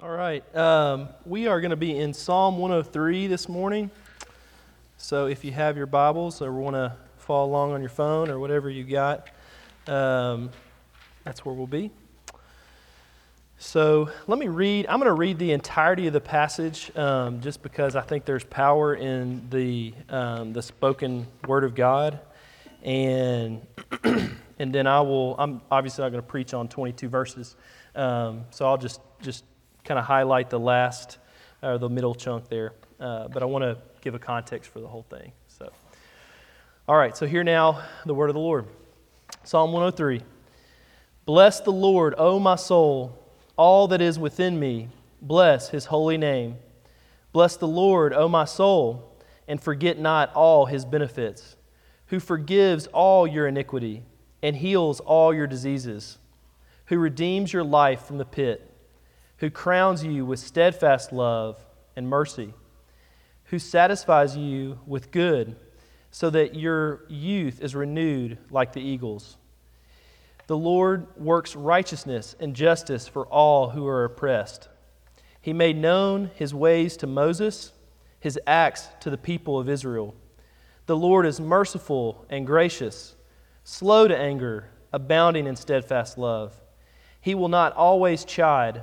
All right. Um, we are going to be in Psalm 103 this morning. So if you have your Bibles or want to follow along on your phone or whatever you got, um, that's where we'll be. So let me read. I'm going to read the entirety of the passage um, just because I think there's power in the, um, the spoken word of God. And, and then I will, I'm obviously not going to preach on 22 verses. Um, so I'll just, just kind of highlight the last or the middle chunk there. Uh, but I want to give a context for the whole thing. So, all right. So here now the word of the Lord. Psalm 103. Bless the Lord, O my soul, all that is within me. Bless his holy name. Bless the Lord, O my soul, and forget not all his benefits, who forgives all your iniquity and heals all your diseases, who redeems your life from the pit who crowns you with steadfast love and mercy, who satisfies you with good, so that your youth is renewed like the eagles. The Lord works righteousness and justice for all who are oppressed. He made known his ways to Moses, his acts to the people of Israel. The Lord is merciful and gracious, slow to anger, abounding in steadfast love. He will not always chide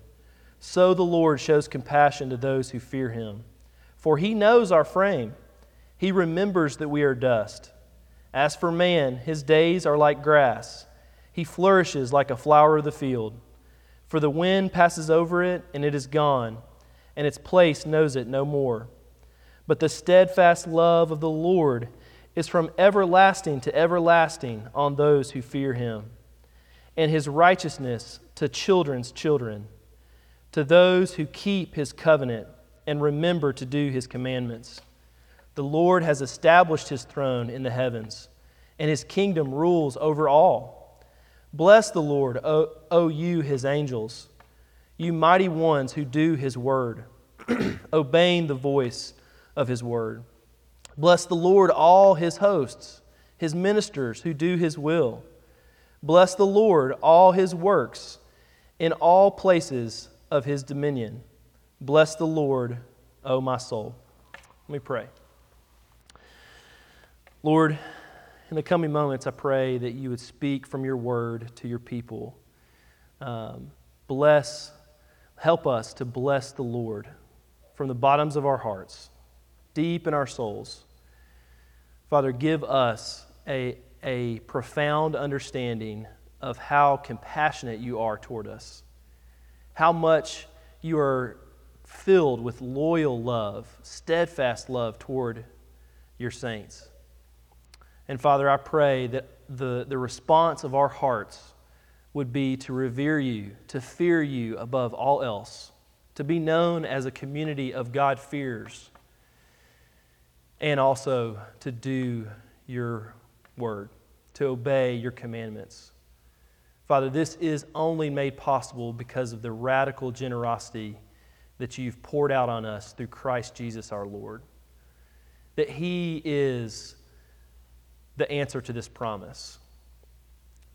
so the Lord shows compassion to those who fear him. For he knows our frame, he remembers that we are dust. As for man, his days are like grass, he flourishes like a flower of the field. For the wind passes over it, and it is gone, and its place knows it no more. But the steadfast love of the Lord is from everlasting to everlasting on those who fear him, and his righteousness to children's children to those who keep his covenant and remember to do his commandments. The Lord has established his throne in the heavens, and his kingdom rules over all. Bless the Lord, O, o you his angels, you mighty ones who do his word, obeying the voice of his word. Bless the Lord, all his hosts, his ministers who do his will. Bless the Lord, all his works in all places of his dominion. Bless the Lord, O my soul. Let me pray. Lord, in the coming moments, I pray that you would speak from your word to your people. Um, bless, help us to bless the Lord from the bottoms of our hearts, deep in our souls. Father, give us a, a profound understanding of how compassionate you are toward us how much you are filled with loyal love, steadfast love toward your saints. And Father, I pray that the, the response of our hearts would be to revere you, to fear you above all else, to be known as a community of God fears, and also to do your word, to obey your commandments. Father, this is only made possible because of the radical generosity that you've poured out on us through Christ Jesus our Lord. That He is the answer to this promise.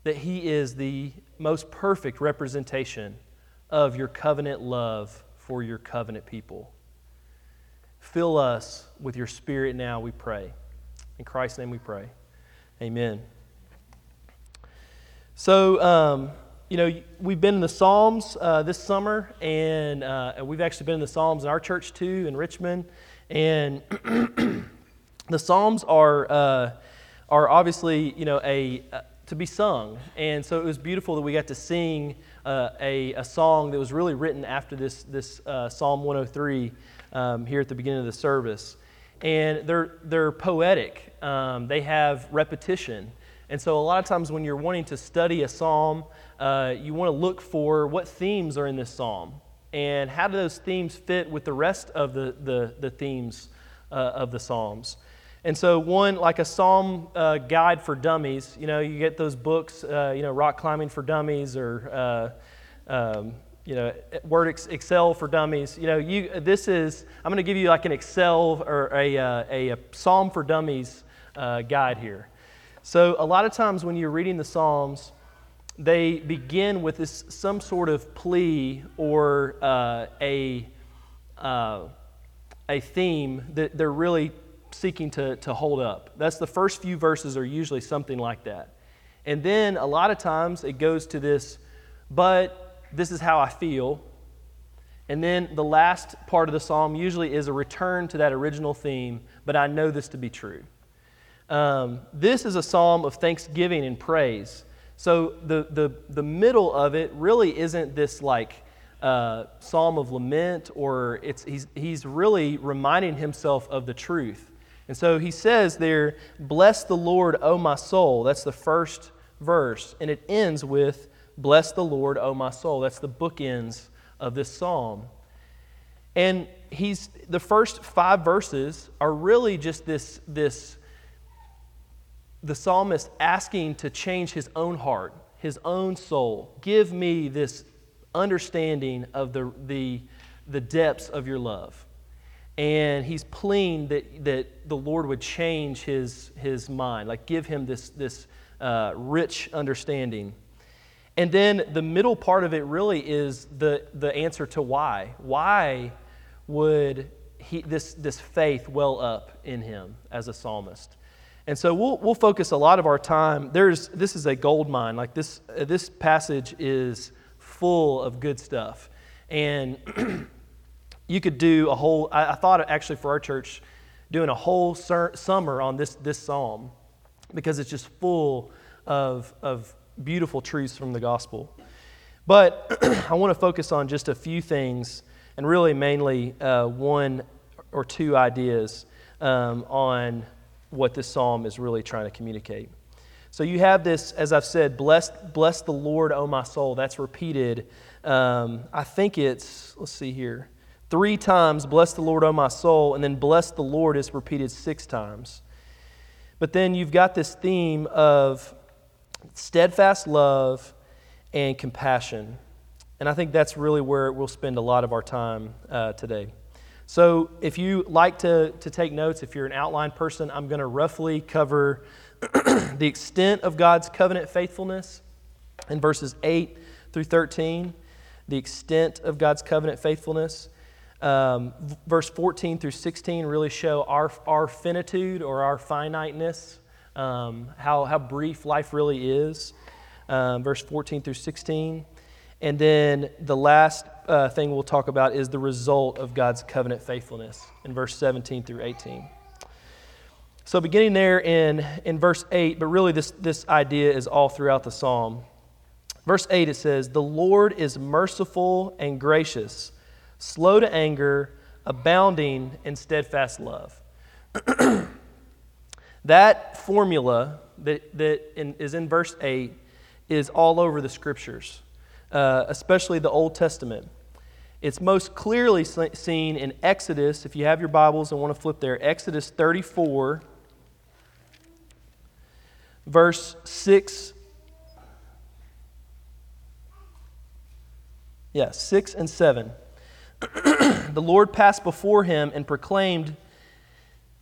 That He is the most perfect representation of your covenant love for your covenant people. Fill us with your Spirit now, we pray. In Christ's name we pray. Amen. So, um, you know, we've been in the Psalms uh, this summer, and uh, we've actually been in the Psalms in our church too, in Richmond. And the Psalms are, uh, are obviously, you know, a, uh, to be sung. And so it was beautiful that we got to sing uh, a, a song that was really written after this, this uh, Psalm 103 um, here at the beginning of the service. And they're, they're poetic, um, they have repetition. And so, a lot of times when you're wanting to study a psalm, uh, you want to look for what themes are in this psalm. and how do those themes fit with the rest of the, the, the themes uh, of the Psalms? And so, one, like a Psalm uh, guide for dummies, you know, you get those books, uh, you know, Rock Climbing for Dummies or, uh, um, you know, Word Excel for Dummies. You know, you, this is, I'm going to give you like an Excel or a, uh, a, a Psalm for Dummies guide here. So, a lot of times when you're reading the Psalms, they begin with this, some sort of plea or uh, a, uh, a theme that they're really seeking to, to hold up. That's the first few verses are usually something like that. And then a lot of times it goes to this, but this is how I feel. And then the last part of the psalm usually is a return to that original theme, but I know this to be true. Um, this is a psalm of thanksgiving and praise. So the, the, the middle of it really isn't this like uh, psalm of lament, or it's, he's, he's really reminding himself of the truth. And so he says there, Bless the Lord, O my soul. That's the first verse. And it ends with, Bless the Lord, O my soul. That's the bookends of this psalm. And he's the first five verses are really just this, this the psalmist asking to change his own heart, his own soul. Give me this understanding of the, the, the depths of your love. And he's pleading that, that the Lord would change his, his mind, like give him this, this uh, rich understanding. And then the middle part of it really is the, the answer to why. Why would he, this, this faith well up in him as a psalmist? And so we'll, we'll focus a lot of our time. There's, this is a gold mine. Like this, uh, this passage is full of good stuff. And you could do a whole, I, I, thought actually for our church, doing a whole summer on this, this psalm because it's just full of, of beautiful truths from the gospel. But I want to focus on just a few things and really mainly uh, one or two ideas um, on what this psalm is really trying to communicate. So you have this, as I've said, bless, bless the Lord, O my soul. That's repeated. Um, I think it's, let's see here, three times, bless the Lord, O my soul, and then bless the Lord is repeated six times. But then you've got this theme of steadfast love and compassion. And I think that's really where we'll spend a lot of our time uh, today. So, if you like to, to take notes, if you're an outline person, I'm going to roughly cover the extent of God's covenant faithfulness in verses 8 through 13, the extent of God's covenant faithfulness. Um, verse 14 through 16 really show our, our finitude or our finiteness, um, how, how brief life really is. Um, verse 14 through 16. And then the last uh, thing we'll talk about is the result of God's covenant faithfulness in verse 17 through 18. So, beginning there in, in verse 8, but really this, this idea is all throughout the psalm. Verse 8, it says, The Lord is merciful and gracious, slow to anger, abounding in steadfast love. that formula that, that in, is in verse 8 is all over the scriptures, uh, especially the Old Testament. It's most clearly seen in Exodus. If you have your Bibles and want to flip there, Exodus 34, verse 6. Yeah, 6 and 7. the Lord passed before him and proclaimed,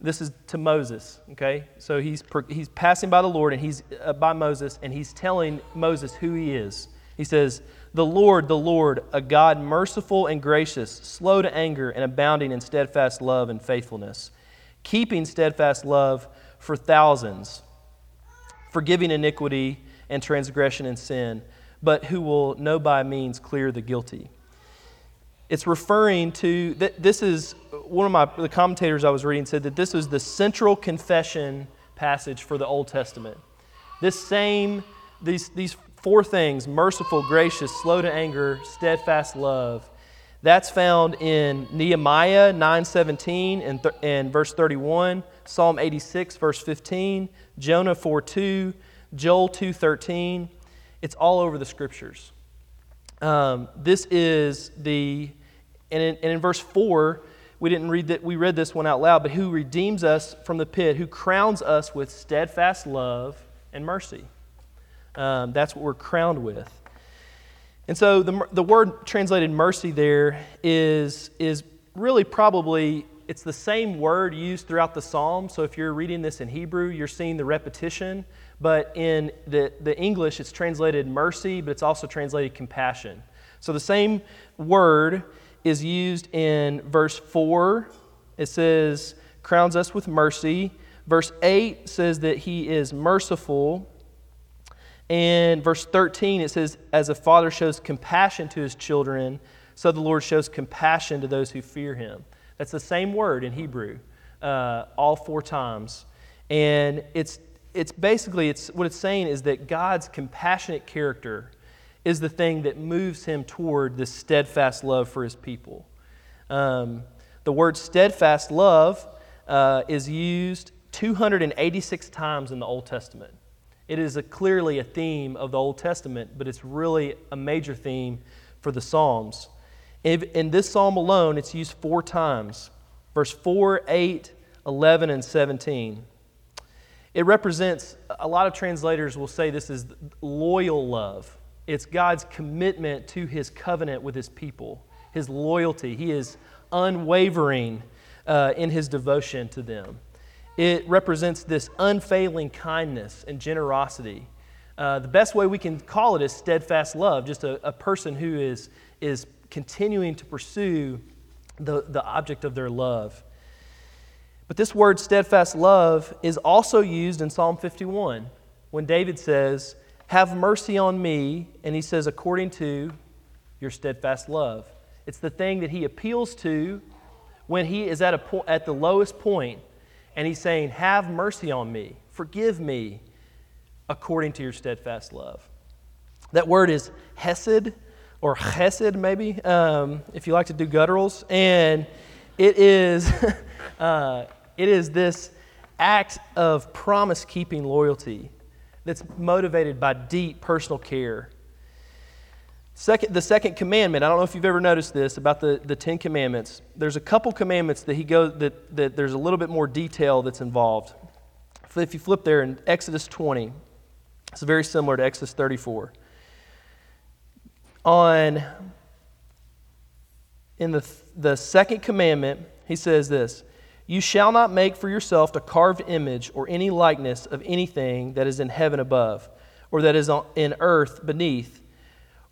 this is to Moses, okay? So he's, he's passing by the Lord and he's uh, by Moses and he's telling Moses who he is. He says, the Lord, the Lord, a God merciful and gracious, slow to anger, and abounding in steadfast love and faithfulness, keeping steadfast love for thousands, forgiving iniquity and transgression and sin, but who will no by means clear the guilty. It's referring to that this is one of my the commentators I was reading said that this was the central confession passage for the Old Testament. This same these these four things merciful, gracious, slow to anger, steadfast love. That's found in Nehemiah 9:17 and, th- and verse 31, Psalm 86 verse 15, Jonah 4:2, Joel 2:13. It's all over the scriptures. um, this is the, and in, and in verse 4, we didn't read that, we read this one out loud, but who redeems us from the pit, who crowns us with steadfast love and mercy. Um, that's what we're crowned with. And so the, the word translated mercy there is, is really probably, it's the same word used throughout the psalm. So if you're reading this in Hebrew, you're seeing the repetition. But in the, the English, it's translated mercy, but it's also translated compassion. So the same word is used in verse 4. It says, crowns us with mercy. Verse 8 says that he is merciful. And verse 13, it says, As a father shows compassion to his children, so the Lord shows compassion to those who fear him. That's the same word in Hebrew, uh, all four times. And it's, it's basically, it's, what it's saying is that God's compassionate character is the thing that moves him toward this steadfast love for his people. Um, the word steadfast love uh, is used 286 times in the Old Testament. It is a, clearly a theme of the Old Testament, but it's really a major theme for the Psalms. In, this psalm alone, it's used four times verse 4, 8, 11, and 17. It represents, a lot of translators will say this is loyal love. It's God's commitment to his covenant with his people, his loyalty. He is unwavering uh, in his devotion to them. It represents this unfailing kindness and generosity. Uh, the best way we can call it is steadfast love, just a, a person who is, is continuing to pursue the, the object of their love. But this word steadfast love is also used in Psalm 51 when David says, Have mercy on me, and he says, according to your steadfast love. It's the thing that he appeals to when he is at, a po- at the lowest point and he's saying, Have mercy on me, forgive me according to your steadfast love. That word is hesed or chesed, maybe, um, if you like to do gutturals. And it is, uh, it is this act of promise keeping loyalty that's motivated by deep personal care Second, the second commandment, I don't know if you've ever noticed this about the, the Ten Commandments. There's a couple commandments that he goes that, that there's a little bit more detail that's involved. If you flip there in Exodus 20, it's very similar to Exodus 34. On in the, the second commandment, he says this You shall not make for yourself a carved image or any likeness of anything that is in heaven above, or that is on, in earth beneath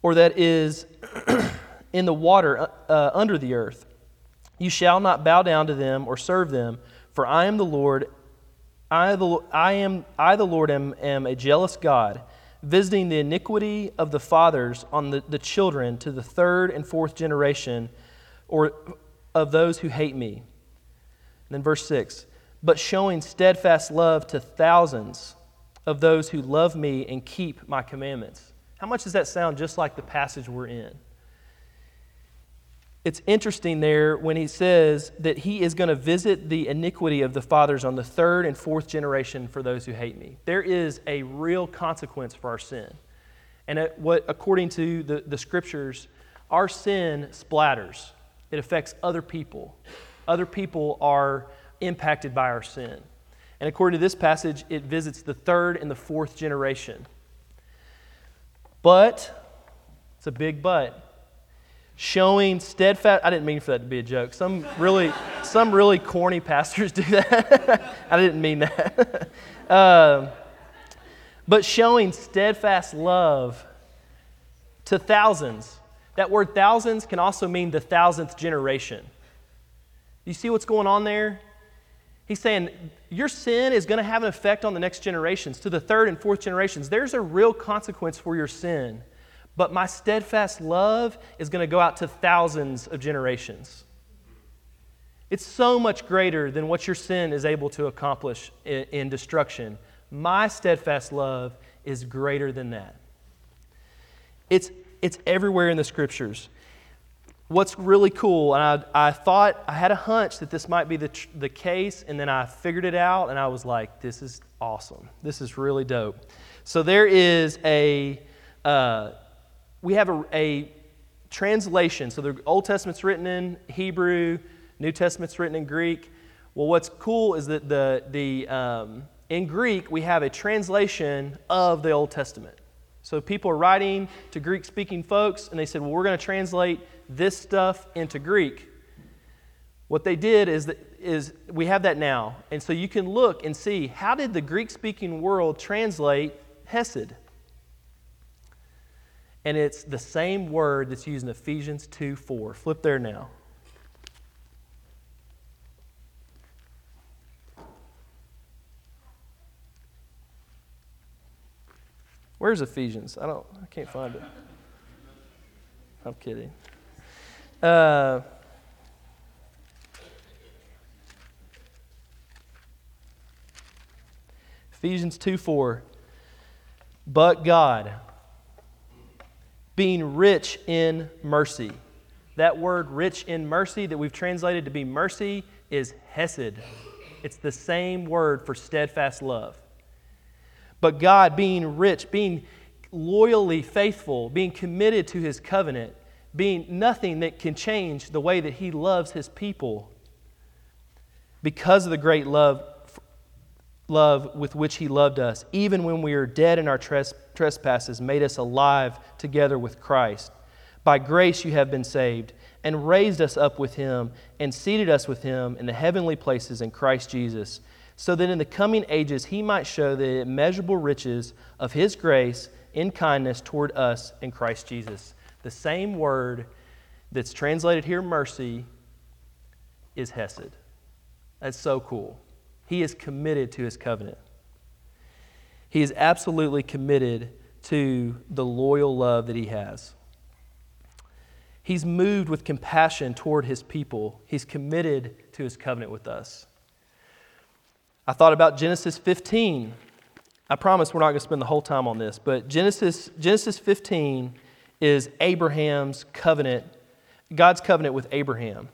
or that is in the water uh, uh, under the earth. You shall not bow down to them or serve them, for I am the Lord. I, the, I am I the Lord am, am a jealous God, visiting the iniquity of the fathers on the, the children to the third and fourth generation, or of those who hate me. And then verse six, but showing steadfast love to thousands of those who love me and keep my commandments. How much does that sound just like the passage we're in? It's interesting there when he says that he is going to visit the iniquity of the fathers on the third and fourth generation for those who hate me. There is a real consequence for our sin. And what, according to the, the scriptures, our sin splatters, it affects other people. Other people are impacted by our sin. And according to this passage, it visits the third and the fourth generation. But, it's a big but, showing steadfast, I didn't mean for that to be a joke. Some really, some really corny pastors do that. I didn't mean that. uh, but showing steadfast love to thousands. That word thousands can also mean the thousandth generation. You see what's going on there? He's saying your sin is going to have an effect on the next generations, to the third and fourth generations. There's a real consequence for your sin. But my steadfast love is going to go out to thousands of generations. It's so much greater than what your sin is able to accomplish in, in destruction. My steadfast love is greater than that. It's, it's everywhere in the scriptures what's really cool, and I, I thought, I had a hunch that this might be the, the case, and then I figured it out, and I was like, this is awesome. This is really dope. So there is a, uh, we have a, a translation. So the Old Testament's written in Hebrew, New Testament's written in Greek. Well, what's cool is that the, the, um, in Greek, we have a translation of the Old Testament. So people are writing to Greek speaking folks, and they said, Well, we're going to translate this stuff into Greek. What they did is, that, is we have that now. And so you can look and see how did the Greek speaking world translate Hesed? And it's the same word that's used in Ephesians 2 4. Flip there now. Where's Ephesians? I don't. I can't find it. I'm kidding. Uh, Ephesians 2 4. But God, being rich in mercy. That word rich in mercy that we've translated to be mercy is hesed. It's the same word for steadfast love. But God, being rich, being loyally faithful, being committed to his covenant, being nothing that can change the way that he loves his people, because of the great love, love with which he loved us, even when we were dead in our trespasses, made us alive together with Christ. By grace you have been saved, and raised us up with him, and seated us with him in the heavenly places in Christ Jesus so that in the coming ages he might show the immeasurable riches of his grace in kindness toward us in Christ Jesus. The same word that's translated here, mercy, is Hesed. That's so cool. He is committed to his covenant. He is absolutely committed to the loyal love that he has. He's moved with compassion toward his people. He's committed to his covenant with us. I thought about Genesis 15. I promise we're not going to spend the whole time on this, but Genesis, Genesis 15 is Abraham's covenant, God's covenant with Abraham.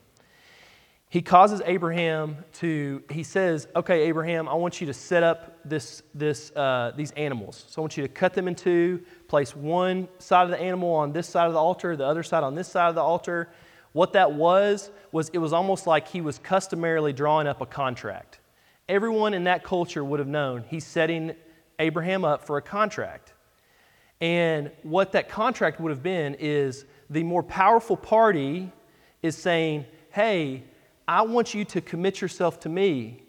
He causes Abraham to, he says, Okay, Abraham, I want you to set up this, this, uh, these animals. So I want you to cut them in two, place one side of the animal on this side of the altar, the other side on this side of the altar. What that was, was it was almost like he was customarily drawing up a contract everyone in that culture would have known he's setting Abraham up for a contract. And what that contract would have been is the more powerful party is saying, Hey, I want you to commit yourself to me.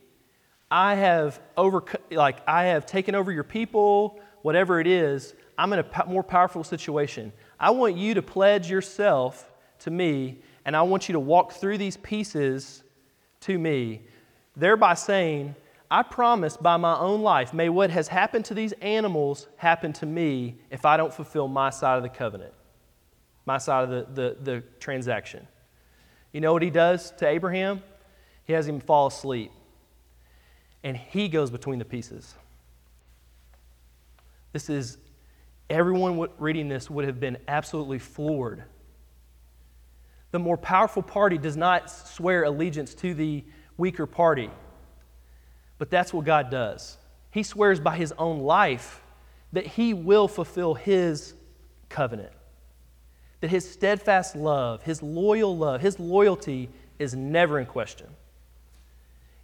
I have over, like, I have taken over your people, whatever it is. I'm in a more powerful situation. I want you to pledge yourself to me, and I want you to walk through these pieces to me thereby saying, I promise by my own life, may what has happened to these animals happen to me if I don't fulfill my side of the covenant, my side of the, the, the transaction. You know what he does to Abraham? He has him fall asleep, and he goes between the pieces. This is, everyone reading this would have been absolutely floored. The more powerful party does not swear allegiance to the weaker party. But that's what God does. He swears by his own life that he will fulfill his covenant. That his steadfast love, his loyal love, his loyalty is never in question.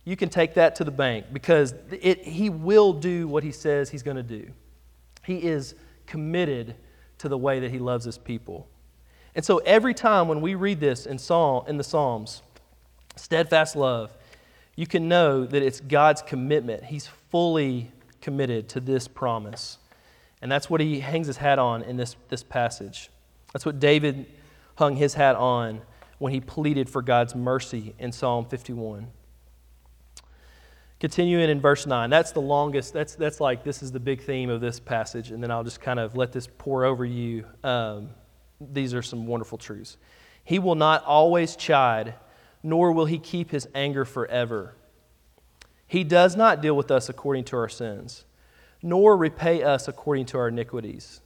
You can take that to the bank because it, he will do what he says he's going to do. He is committed to the way that he loves his people. And so every time when we read this in, Psalm, in the Psalms, steadfast love, you can know that it's God's commitment. He's fully committed to this promise. And that's what he hangs his hat on in this, this passage. That's what David hung his hat on when he pleaded for God's mercy in Psalm 51. Continuing in verse 9, that's the longest, that's, that's like, this is the big theme of this passage, and then I'll just kind of let this pour over you. Um, these are some wonderful truths. He will not always chide nor will he keep his anger forever. He does not deal with us according to our sins, nor repay us according to our iniquities.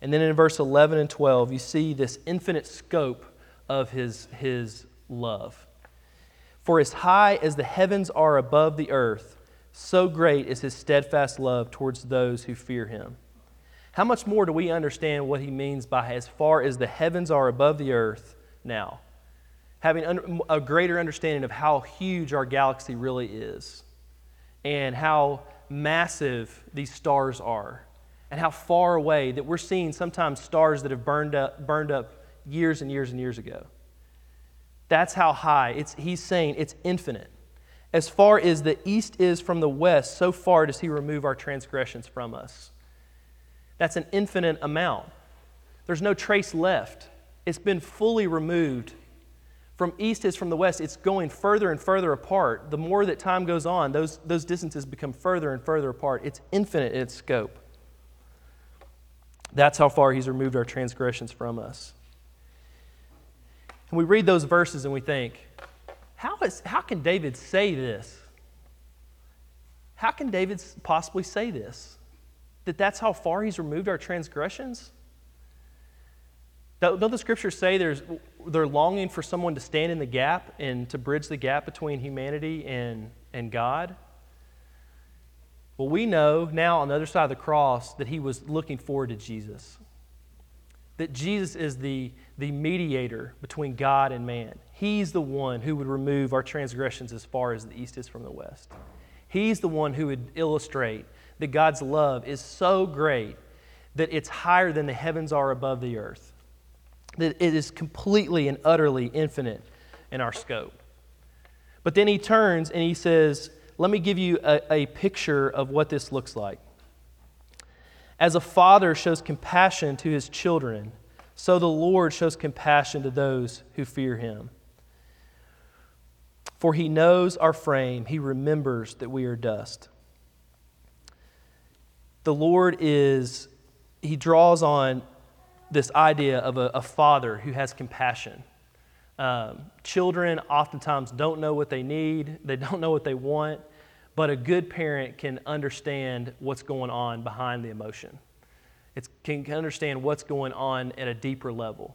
And then in verse 11 and 12, you see this infinite scope of his, his love. For as high as the heavens are above the earth, so great is his steadfast love towards those who fear him. how much more do we understand what he means by as far as the heavens are above the earth now? Having a greater understanding of how huge our galaxy really is and how massive these stars are and how far away that we're seeing sometimes stars that have burned up, burned up years and years and years ago. That's how high. It's, he's saying it's infinite. As far as the east is from the west, so far does he remove our transgressions from us. That's an infinite amount. There's no trace left. It's been fully removed. From east is from the west, it's going further and further apart. The more that time goes on, those, those distances become further and further apart. It's infinite in its scope. That's how far he's removed our transgressions from us. And we read those verses and we think, how, is, how can David say this? How can David possibly say this? That that's how far he's removed our transgressions? Don't, the scriptures say there's, they're longing for someone to stand in the gap and to bridge the gap between humanity and, and God? Well, we know now on the other side of the cross that he was looking forward to Jesus. That Jesus is the, the mediator between God and man. He's the one who would remove our transgressions as far as the east is from the west. He's the one who would illustrate that God's love is so great that it's higher than the heavens are above the earth, that it is completely and utterly infinite in our scope. But then he turns and he says, Let me give you a, a picture of what this looks like. As a father shows compassion to his children, so the Lord shows compassion to those who fear him. For he knows our frame, he remembers that we are dust. The Lord is, he draws on this idea of a, a father who has compassion. Um, children oftentimes don't know what they need, they don't know what they want, but a good parent can understand what's going on behind the emotion. It can understand what's going on at a deeper level.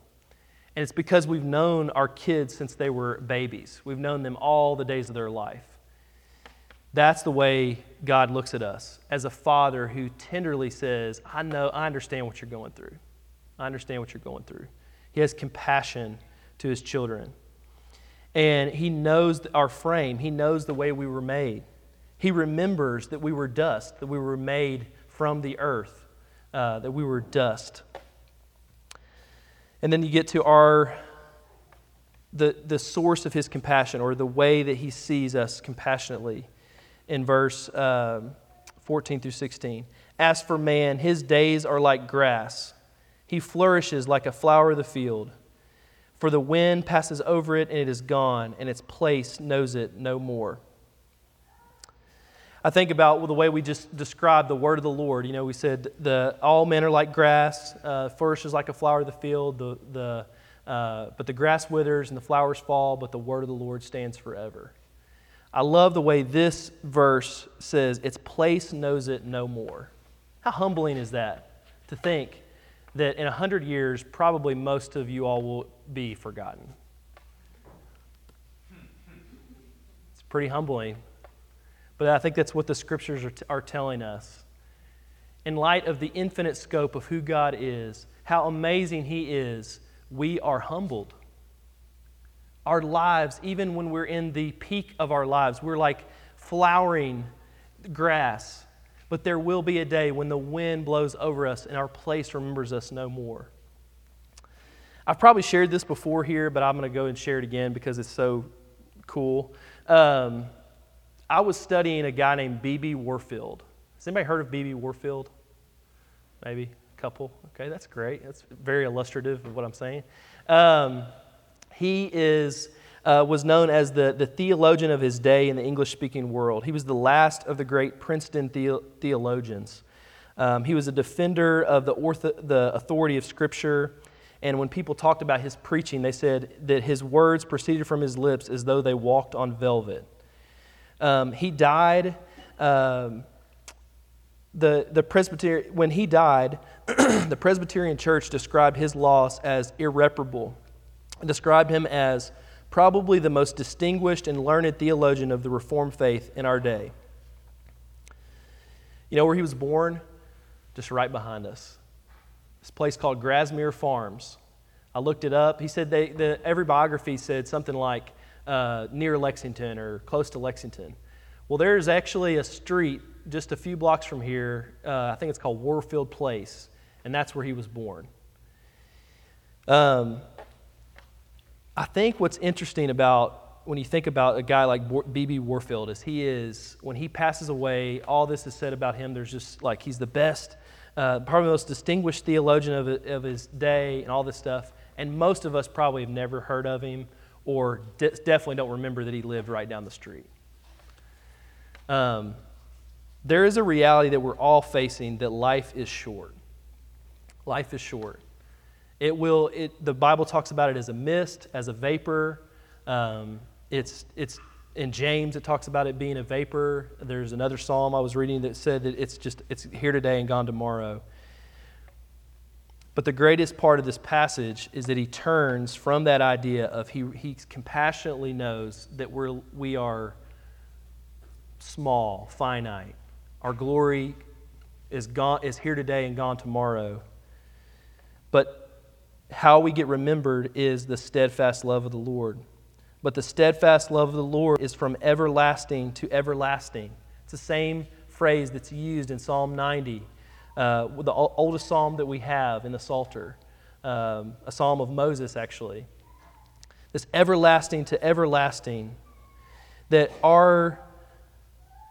And it's because we've known our kids since they were babies. We've known them all the days of their life. That's the way God looks at us as a father who tenderly says, I know, I understand what you're going through. I understand what you're going through. He has compassion to his children. And he knows our frame, he knows the way we were made. He remembers that we were dust, that we were made from the earth, uh, that we were dust. And then you get to our the, the source of his compassion or the way that he sees us compassionately in verse um, 14 through 16. As for man, his days are like grass. He flourishes like a flower of the field. For the wind passes over it and it is gone, and its place knows it no more. I think about the way we just described the word of the Lord. You know, we said the all men are like grass, uh, flourishes like a flower of the field. The, the, uh, but the grass withers and the flowers fall, but the word of the Lord stands forever. I love the way this verse says, "Its place knows it no more." How humbling is that to think that in a hundred years, probably most of you all will be forgotten. It's pretty humbling but I think that's what the scriptures are, t- are telling us. In light of the infinite scope of who God is, how amazing He is, we are humbled. Our lives, even when we're in the peak of our lives, we're like flowering grass. But there will be a day when the wind blows over us and our place remembers us no more. I've probably shared this before here, but I'm going to go and share it again because it's so cool. Um, I was studying a guy named B.B. Warfield. Has anybody heard of B.B. Warfield? Maybe a couple. Okay, that's great. That's very illustrative of what I'm saying. Um, he is, uh, was known as the, the theologian of his day in the English speaking world. He was the last of the great Princeton the- theologians. Um, he was a defender of the, ortho- the authority of Scripture. And when people talked about his preaching, they said that his words proceeded from his lips as though they walked on velvet. Um, he died. Um, the, the Presbyterian, when he died, the Presbyterian Church described his loss as irreparable, described him as probably the most distinguished and learned theologian of the Reformed faith in our day. You know where he was born? Just right behind us. this place called Grasmere Farms. I looked it up. He said they, the, every biography said something like uh, near Lexington or close to Lexington. Well, there's actually a street just a few blocks from here. Uh, I think it's called Warfield Place, and that's where he was born. Um, I think what's interesting about when you think about a guy like B.B. Warfield is he is, when he passes away, all this is said about him. There's just like he's the best, uh, probably the most distinguished theologian of, of his day and all this stuff. And most of us probably have never heard of him or de- definitely don't remember that he lived right down the street. Um, there is a reality that we're all facing that life is short. Life is short. It will, it, the Bible talks about it as a mist, as a vapor. Um, it's, it's in James, it talks about it being a vapor. There's another psalm I was reading that said that it's just, it's here today and gone tomorrow. But the greatest part of this passage is that he turns from that idea of he, he compassionately knows that we're, we are small, finite. Our glory is, gone, is here today and gone tomorrow. But how we get remembered is the steadfast love of the Lord. But the steadfast love of the Lord is from everlasting to everlasting. It's the same phrase that's used in Psalm 90, uh, the oldest psalm that we have in the Psalter, um, a psalm of Moses, actually. This everlasting to everlasting, that our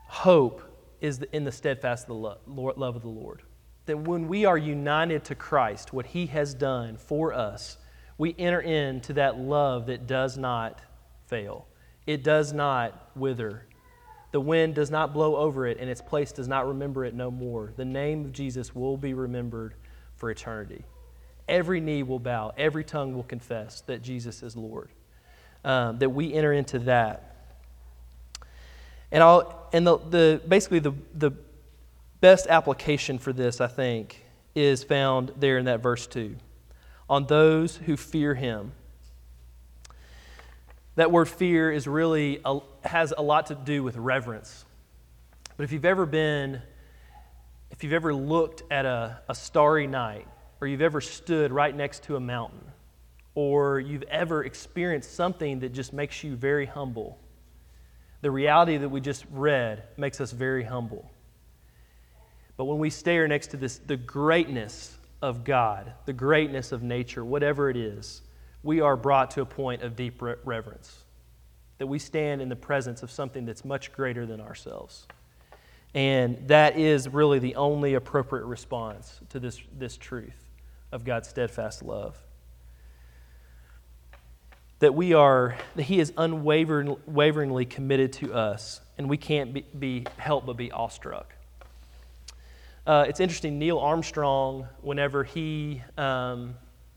hope is in the steadfast love of the Lord. That when we are united to Christ, what He has done for us, we enter into that love that does not fail. It does not wither. The wind does not blow over it, and its place does not remember it no more. The name of Jesus will be remembered for eternity. Every knee will bow, every tongue will confess that Jesus is Lord. Um, that we enter into that. And, I'll, and the, the, basically, the, the best application for this, I think, is found there in that verse 2. On those who fear him. That word fear is really a, has a lot to do with reverence. But if you've ever been, if you've ever looked at a, a starry night, or you've ever stood right next to a mountain, or you've ever experienced something that just makes you very humble, the reality that we just read makes us very humble. But when we stare next to this, the greatness of God, the greatness of nature, whatever it is, we are brought to a point of deep reverence. That we stand in the presence of something that's much greater than ourselves. And that is really the only appropriate response to this, this truth of God's steadfast love. That we are, that He is unwaveringly committed to us, and we can't be, be helped but be awestruck. Uh, it's interesting, Neil Armstrong, whenever he um,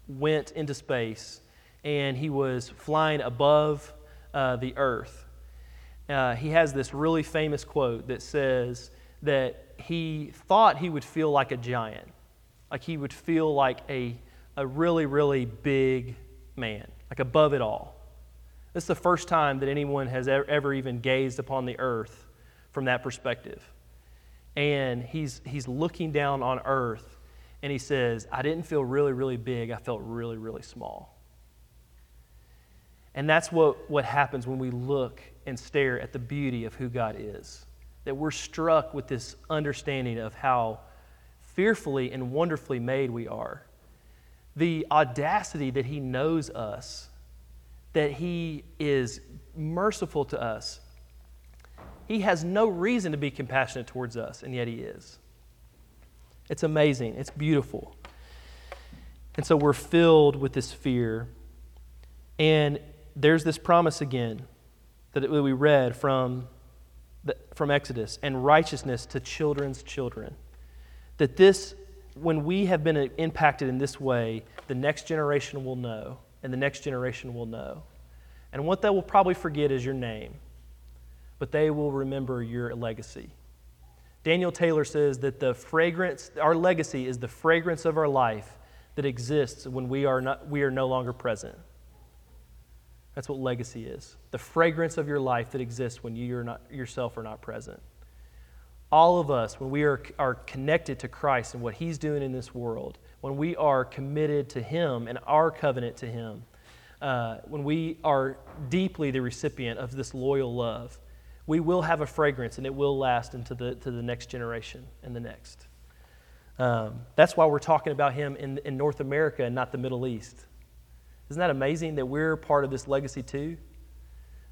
went into space, and he was flying above uh, the earth. Uh, he has this really famous quote that says that he thought he would feel like a giant, like he would feel like a, a really, really big man, like above it all. This is the first time that anyone has ever, ever even gazed upon the earth from that perspective. And he's, he's looking down on earth and he says, I didn't feel really, really big. I felt really, really small. And that's what, what happens when we look and stare at the beauty of who God is. That we're struck with this understanding of how fearfully and wonderfully made we are. The audacity that He knows us, that He is merciful to us. He has no reason to be compassionate towards us, and yet He is. It's amazing, it's beautiful. And so we're filled with this fear. And there's this promise again that we read from, the, from Exodus and righteousness to children's children. That this, when we have been impacted in this way, the next generation will know, and the next generation will know. And what they will probably forget is your name, but they will remember your legacy. Daniel Taylor says that the fragrance, our legacy is the fragrance of our life that exists when we are, not, we are no longer present. That's what legacy is the fragrance of your life that exists when you are not, yourself are not present. all of us, when we are, are connected to Christ and what He's doing in this world, when we are committed to Him and our covenant to Him, uh, when we are deeply the recipient of this loyal love, we will have a fragrance and it will last into the, to the next generation and the next. Um, that's why we're talking about him in, in North America and not the Middle East. Isn't that amazing that we're part of this legacy too?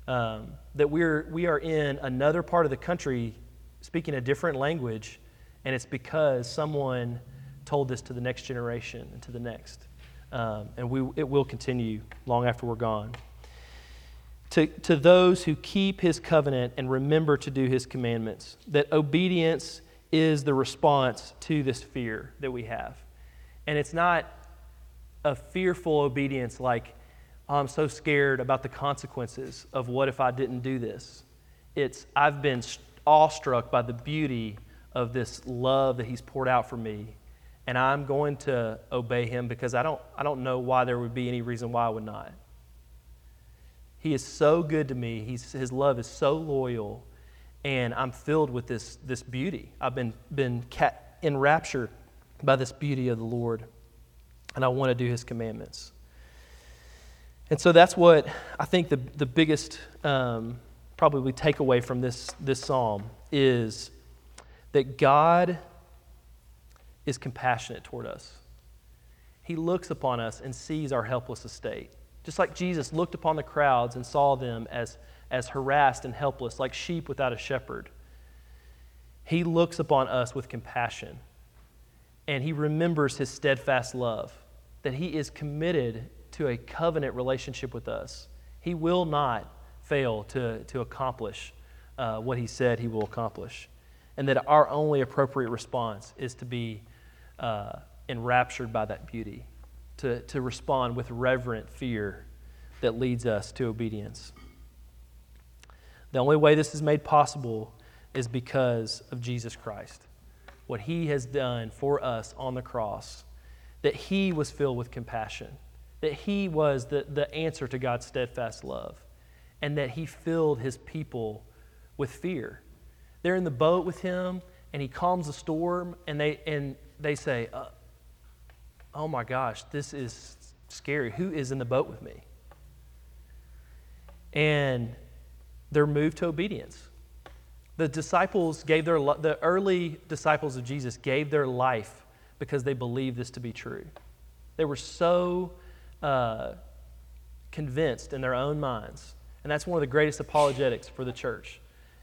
Um, that we're, we are in another part of the country speaking a different language, and it's because someone told this to the next generation and to the next. Um, and we, it will continue long after we're gone. To, to those who keep his covenant and remember to do his commandments, that obedience is the response to this fear that we have. And it's not a fearful obedience like, oh, I'm so scared about the consequences of what if I didn't do this. It's, I've been awestruck by the beauty of this love that He's poured out for me, and I'm going to obey Him because I don't, I don't know why there would be any reason why I would not. He is so good to me, He's, His love is so loyal and I'm filled with this, this beauty. I've been, been enraptured by this beauty of the Lord, and I want to do His commandments. And so that's what I think the, the biggest um, probably takeaway from this, this psalm is that God is compassionate toward us. He looks upon us and sees our helpless estate. Just like Jesus looked upon the crowds and saw them as as harassed and helpless, like sheep without a shepherd. He looks upon us with compassion and he remembers his steadfast love, that he is committed to a covenant relationship with us. He will not fail to, to accomplish uh, what he said he will accomplish. And that our only appropriate response is to be uh, enraptured by that beauty, to, to respond with reverent fear that leads us to obedience. The only way this is made possible is because of Jesus Christ. What he has done for us on the cross, that he was filled with compassion, that he was the, the answer to God's steadfast love, and that he filled his people with fear. They're in the boat with him, and he calms the storm, and they, and they say, uh, Oh my gosh, this is scary. Who is in the boat with me? And they're moved to obedience. The disciples gave their, the early disciples of Jesus gave their life because they believed this to be true. They were so uh, convinced in their own minds. And that's one of the greatest apologetics for the church,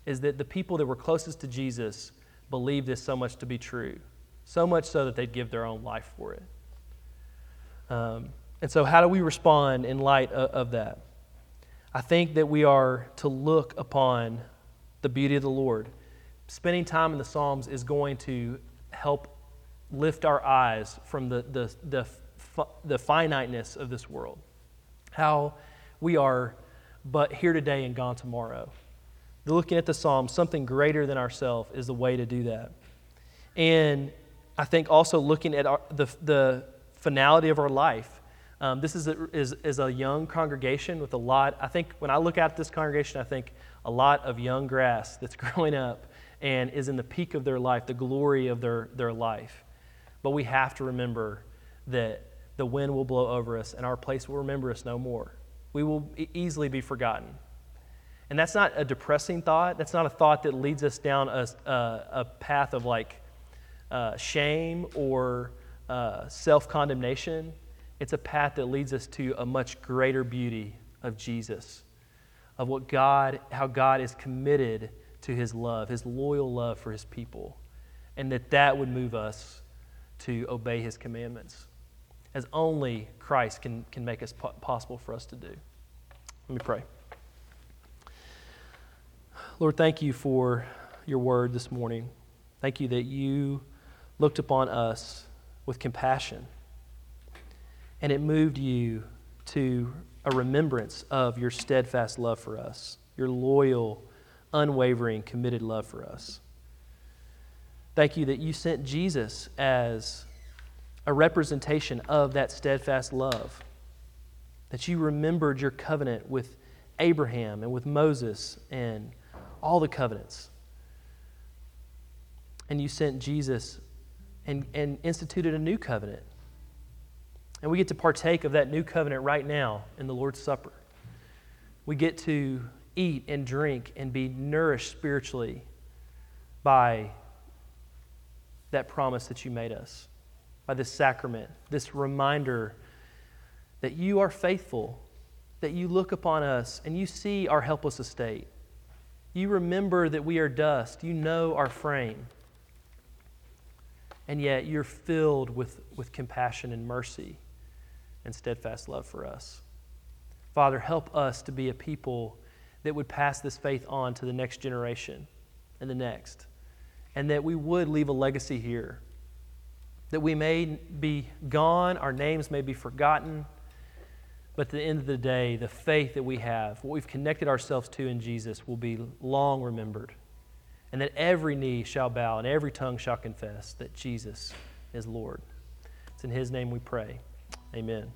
is that the people that were closest to Jesus believed this so much to be true, so much so that they'd give their own life for it. Um, and so, how do we respond in light of, of that? I think that we are to look upon the beauty of the Lord. Spending time in the Psalms is going to help lift our eyes from the, the, the, the finiteness of this world. How we are but here today and gone tomorrow. Looking at the Psalms, something greater than ourselves is the way to do that. And I think also looking at our, the, the finality of our life um, this is a, is, is a young congregation with a lot. I think when I look at this congregation, I think a lot of young grass that's growing up and is in the peak of their life, the glory of their, their life. But we have to remember that the wind will blow over us and our place will remember us no more. We will easily be forgotten. And that's not a depressing thought. That's not a thought that leads us down a, a, a path of like uh, shame or uh, self condemnation. It's a path that leads us to a much greater beauty of Jesus, of what God, how God is committed to his love, his loyal love for his people, and that that would move us to obey his commandments, as only Christ can, can make us po- possible for us to do. Let me pray. Lord, thank you for your word this morning. Thank you that you looked upon us with compassion and it moved you to a remembrance of your steadfast love for us, your loyal, unwavering, committed love for us. Thank you that you sent Jesus as a representation of that steadfast love, that you remembered your covenant with Abraham and with Moses and all the covenants. and you sent Jesus and, and instituted a new covenant. And we get to partake of that new covenant right now in the Lord's Supper. We get to eat and drink and be nourished spiritually by that promise that you made us, by this sacrament, this reminder that you are faithful, that you look upon us and you see our helpless estate. You remember that we are dust, you know our frame. And yet you're filled with, with compassion and mercy and steadfast love for us. Father, help us to be a people that would pass this faith on to the next generation and the next, and that we would leave a legacy here. That we may be gone, our names may be forgotten, but at the end of the day, the faith that we have, what we've connected ourselves to in Jesus, will be long remembered. And that every knee shall bow and every tongue shall confess that Jesus is Lord. It's in His name we pray. Amen.